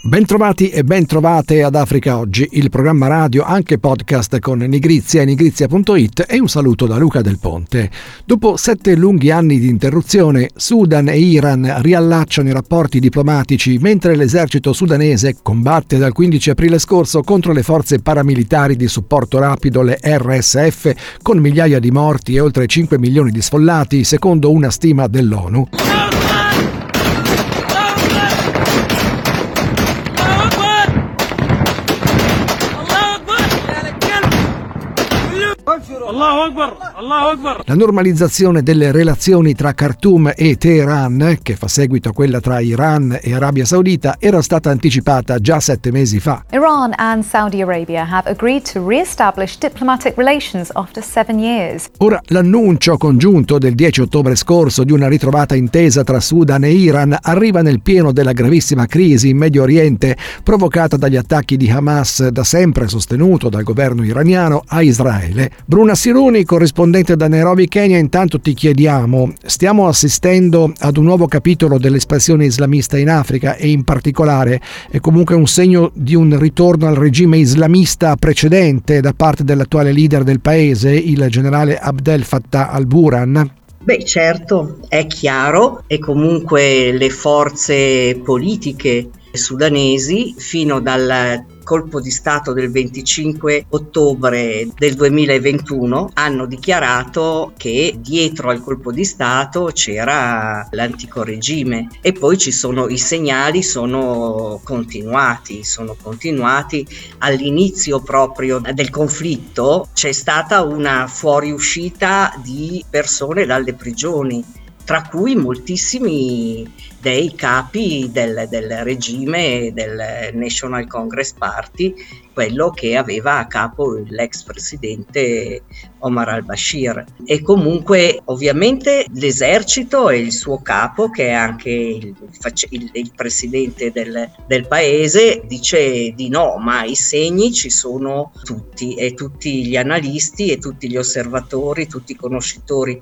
Bentrovati e bentrovate ad Africa Oggi, il programma radio anche podcast con Nigrizia e nigrizia.it e un saluto da Luca Del Ponte. Dopo sette lunghi anni di interruzione, Sudan e Iran riallacciano i rapporti diplomatici mentre l'esercito sudanese combatte dal 15 aprile scorso contro le forze paramilitari di supporto rapido, le RSF, con migliaia di morti e oltre 5 milioni di sfollati, secondo una stima dell'ONU. La normalizzazione delle relazioni tra Khartoum e Teheran, che fa seguito a quella tra Iran e Arabia Saudita, era stata anticipata già sette mesi fa. Iran and Saudi Arabia have agreed to re-establish diplomatic relations after seven years. Ora l'annuncio congiunto del 10 ottobre scorso di una ritrovata intesa tra Sudan e Iran arriva nel pieno della gravissima crisi in Medio Oriente provocata dagli attacchi di Hamas da sempre sostenuto dal governo iraniano a Israele. Bruna Siruni, corrispondente da Nairobi, Kenya, intanto ti chiediamo, stiamo assistendo ad un nuovo capitolo dell'espansione islamista in Africa e in particolare è comunque un segno di un ritorno al regime islamista precedente da parte dell'attuale leader del paese, il generale Abdel Fattah al-Buran? Beh, certo, è chiaro e comunque le forze politiche sudanesi fino dal colpo di Stato del 25 ottobre del 2021 hanno dichiarato che dietro al colpo di Stato c'era l'antico regime e poi ci sono i segnali sono continuati, sono continuati. All'inizio proprio del conflitto c'è stata una fuoriuscita di persone dalle prigioni tra cui moltissimi dei capi del, del, regime del National Congress Party, quello che aveva a capo l'ex presidente Omar al-Bashir. E comunque ovviamente l'esercito e il suo capo, che è anche il, il, il presidente del, del paese, dice di no, ma i segni ci sono tutti e tutti gli analisti e tutti gli osservatori, tutti i conoscitori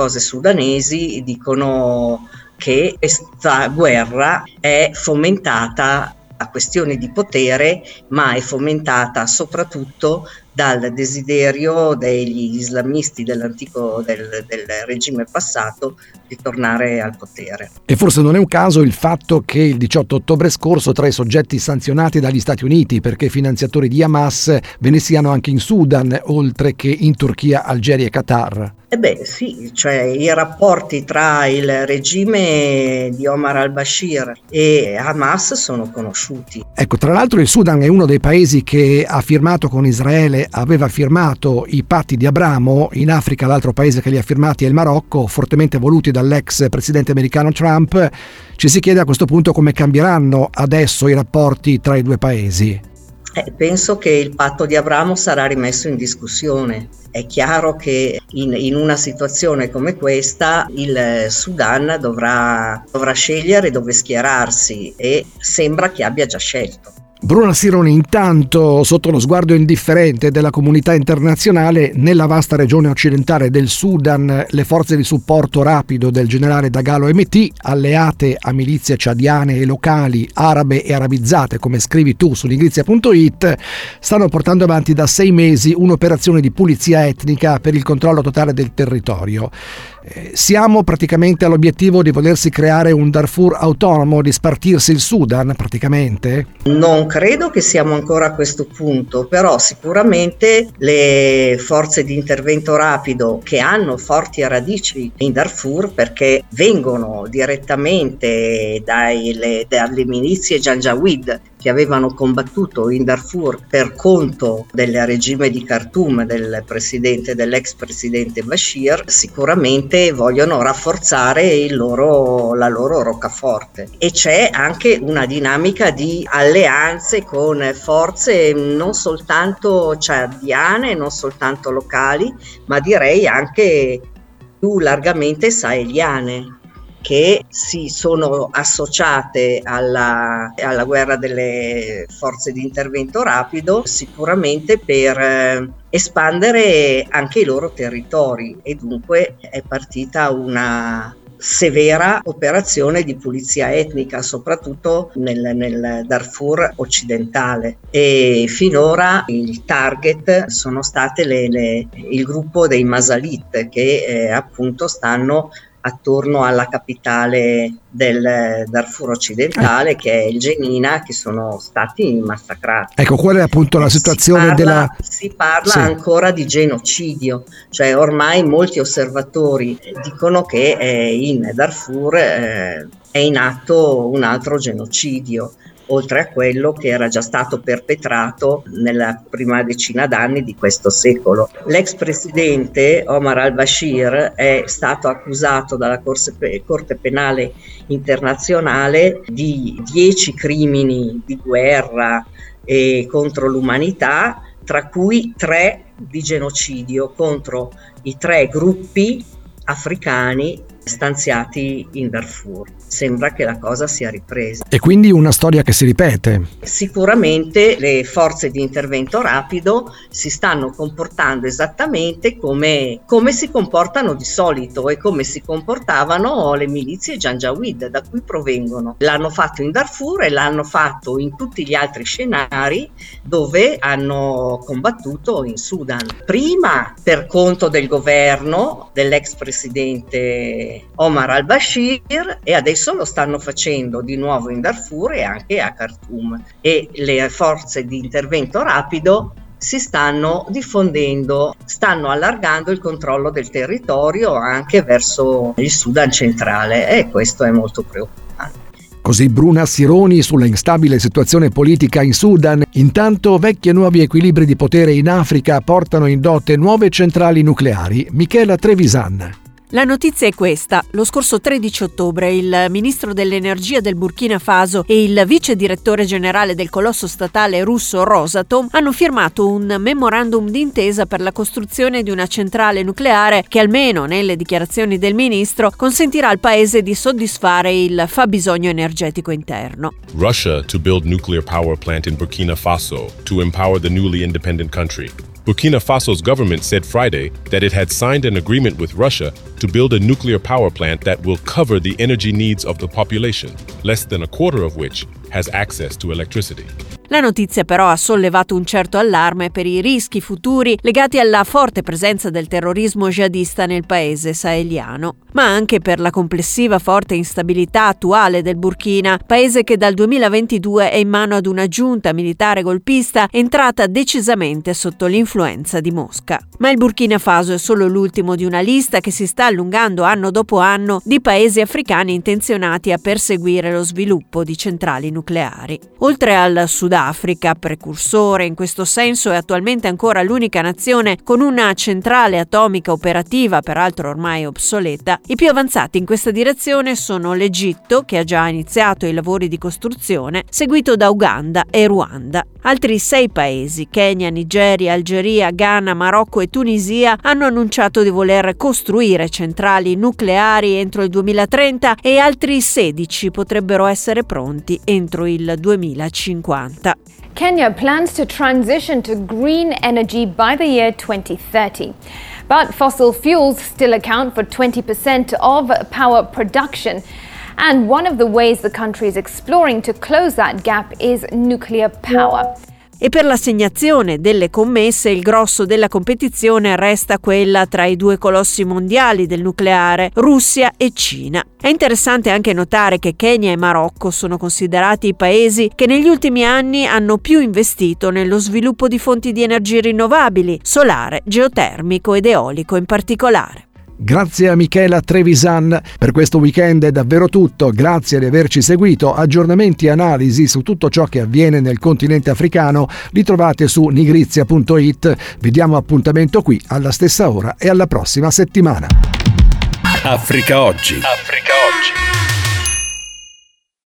cose sudanesi dicono che questa guerra è fomentata a questioni di potere, ma è fomentata soprattutto dal desiderio degli islamisti dell'antico del, del, regime passato di tornare al potere. E forse non è un caso il fatto che il 18 ottobre scorso tra i soggetti sanzionati dagli Stati Uniti perché finanziatori di Hamas ve ne siano anche in Sudan, oltre che in Turchia, Algeria e Qatar. Eh beh sì, cioè i rapporti tra il regime di Omar al-Bashir e Hamas sono conosciuti. Ecco, tra l'altro il Sudan è uno dei paesi che ha firmato con Israele, aveva firmato i patti di Abramo, in Africa l'altro paese che li ha firmati è il Marocco, fortemente voluti dall'ex presidente americano Trump. Ci si chiede a questo punto come cambieranno adesso i rapporti tra i due paesi. Eh, penso che il patto di Abramo sarà rimesso in discussione. È chiaro che in, in una situazione come questa il Sudan dovrà, dovrà scegliere dove schierarsi e sembra che abbia già scelto. Bruna Sironi, intanto, sotto lo sguardo indifferente della comunità internazionale, nella vasta regione occidentale del Sudan, le forze di supporto rapido del generale Dagalo MT, alleate a milizie ciadiane e locali, arabe e arabizzate, come scrivi tu su nigrizia.it, stanno portando avanti da sei mesi un'operazione di pulizia etnica per il controllo totale del territorio. Eh, siamo praticamente all'obiettivo di volersi creare un Darfur autonomo, di spartirsi il Sudan praticamente? Non credo che siamo ancora a questo punto, però sicuramente le forze di intervento rapido che hanno forti radici in Darfur perché vengono direttamente dai, le, dalle milizie Janjaweed che avevano combattuto in Darfur per conto del regime di Khartoum del presidente, dell'ex presidente Bashir, sicuramente vogliono rafforzare loro, la loro roccaforte. E c'è anche una dinamica di alleanze con forze non soltanto ciadiane, non soltanto locali, ma direi anche più largamente saheliane che si sono associate alla, alla, guerra delle forze di intervento rapido sicuramente per eh, espandere anche i loro territori e dunque è partita una severa operazione di pulizia etnica, soprattutto nel, nel Darfur occidentale. E finora il target sono state le, le, il gruppo dei Masalit che eh, appunto stanno attorno alla capitale del Darfur occidentale che è il Genina che sono stati massacrati. Ecco, qual è appunto la situazione si parla, della... Si parla sì. ancora di genocidio, cioè ormai molti osservatori dicono che in Darfur eh, è in atto un altro genocidio oltre a quello che era già stato perpetrato nella prima decina d'anni di questo secolo. L'ex presidente Omar al-Bashir è stato accusato dalla Corte Penale Internazionale di dieci crimini di guerra e contro l'umanità, tra cui tre di genocidio contro i tre gruppi africani stanziati in Darfur. Sembra che la cosa sia ripresa. E quindi una storia che si ripete. Sicuramente le forze di intervento rapido si stanno comportando esattamente come, come si comportano di solito e come si comportavano le milizie Janjaweed da cui provengono. L'hanno fatto in Darfur e l'hanno fatto in tutti gli altri scenari dove hanno combattuto in Sudan. Prima per conto del governo dell'ex presidente Omar al-Bashir e adesso lo stanno facendo di nuovo in Darfur e anche a Khartoum e le forze di intervento rapido si stanno diffondendo, stanno allargando il controllo del territorio anche verso il Sudan centrale e questo è molto preoccupante. Così Bruna Sironi sulla instabile situazione politica in Sudan. Intanto vecchi e nuovi equilibri di potere in Africa portano in dote nuove centrali nucleari. Michela Trevisan. La notizia è questa. Lo scorso 13 ottobre il ministro dell'energia del Burkina Faso e il vice direttore generale del colosso statale russo Rosatom hanno firmato un memorandum d'intesa per la costruzione di una centrale nucleare che almeno nelle dichiarazioni del ministro consentirà al paese di soddisfare il fabbisogno energetico interno. Russia to build nuclear power plant in Burkina Faso to empower the newly independent country. Burkina Faso's government said Friday that it had signed an agreement with Russia to build a nuclear power plant that will cover the energy needs of the population, less than a quarter of which has access to electricity. La notizia però ha sollevato un certo allarme per i rischi futuri legati alla forte presenza del terrorismo jihadista nel paese saheliano, ma anche per la complessiva forte instabilità attuale del Burkina, paese che dal 2022 è in mano ad una giunta militare golpista entrata decisamente sotto l'influenza di Mosca. Ma il Burkina Faso è solo l'ultimo di una lista che si sta allungando anno dopo anno di paesi africani intenzionati a perseguire lo sviluppo di centrali nucleari. Oltre al Sudafrica, Sudafrica, precursore in questo senso, è attualmente ancora l'unica nazione con una centrale atomica operativa, peraltro ormai obsoleta. I più avanzati in questa direzione sono l'Egitto, che ha già iniziato i lavori di costruzione, seguito da Uganda e Ruanda. Altri sei paesi, Kenya, Nigeria, Algeria, Ghana, Marocco e Tunisia, hanno annunciato di voler costruire centrali nucleari entro il 2030 e altri 16 potrebbero essere pronti entro il 2050. Kenya plans to transition to green energy by the year 2030. But fossil fuels still account for 20% of power production. And one of the ways the country is exploring to close that gap is nuclear power. e per l'assegnazione delle commesse il grosso della competizione resta quella tra i due colossi mondiali del nucleare, Russia e Cina. È interessante anche notare che Kenya e Marocco sono considerati i paesi che negli ultimi anni hanno più investito nello sviluppo di fonti di energie rinnovabili, solare, geotermico ed eolico in particolare. Grazie a Michela Trevisan. Per questo weekend è davvero tutto. Grazie di averci seguito. Aggiornamenti e analisi su tutto ciò che avviene nel continente africano li trovate su nigrizia.it. Vi diamo appuntamento qui alla stessa ora e alla prossima settimana. Africa Oggi. Africa Oggi.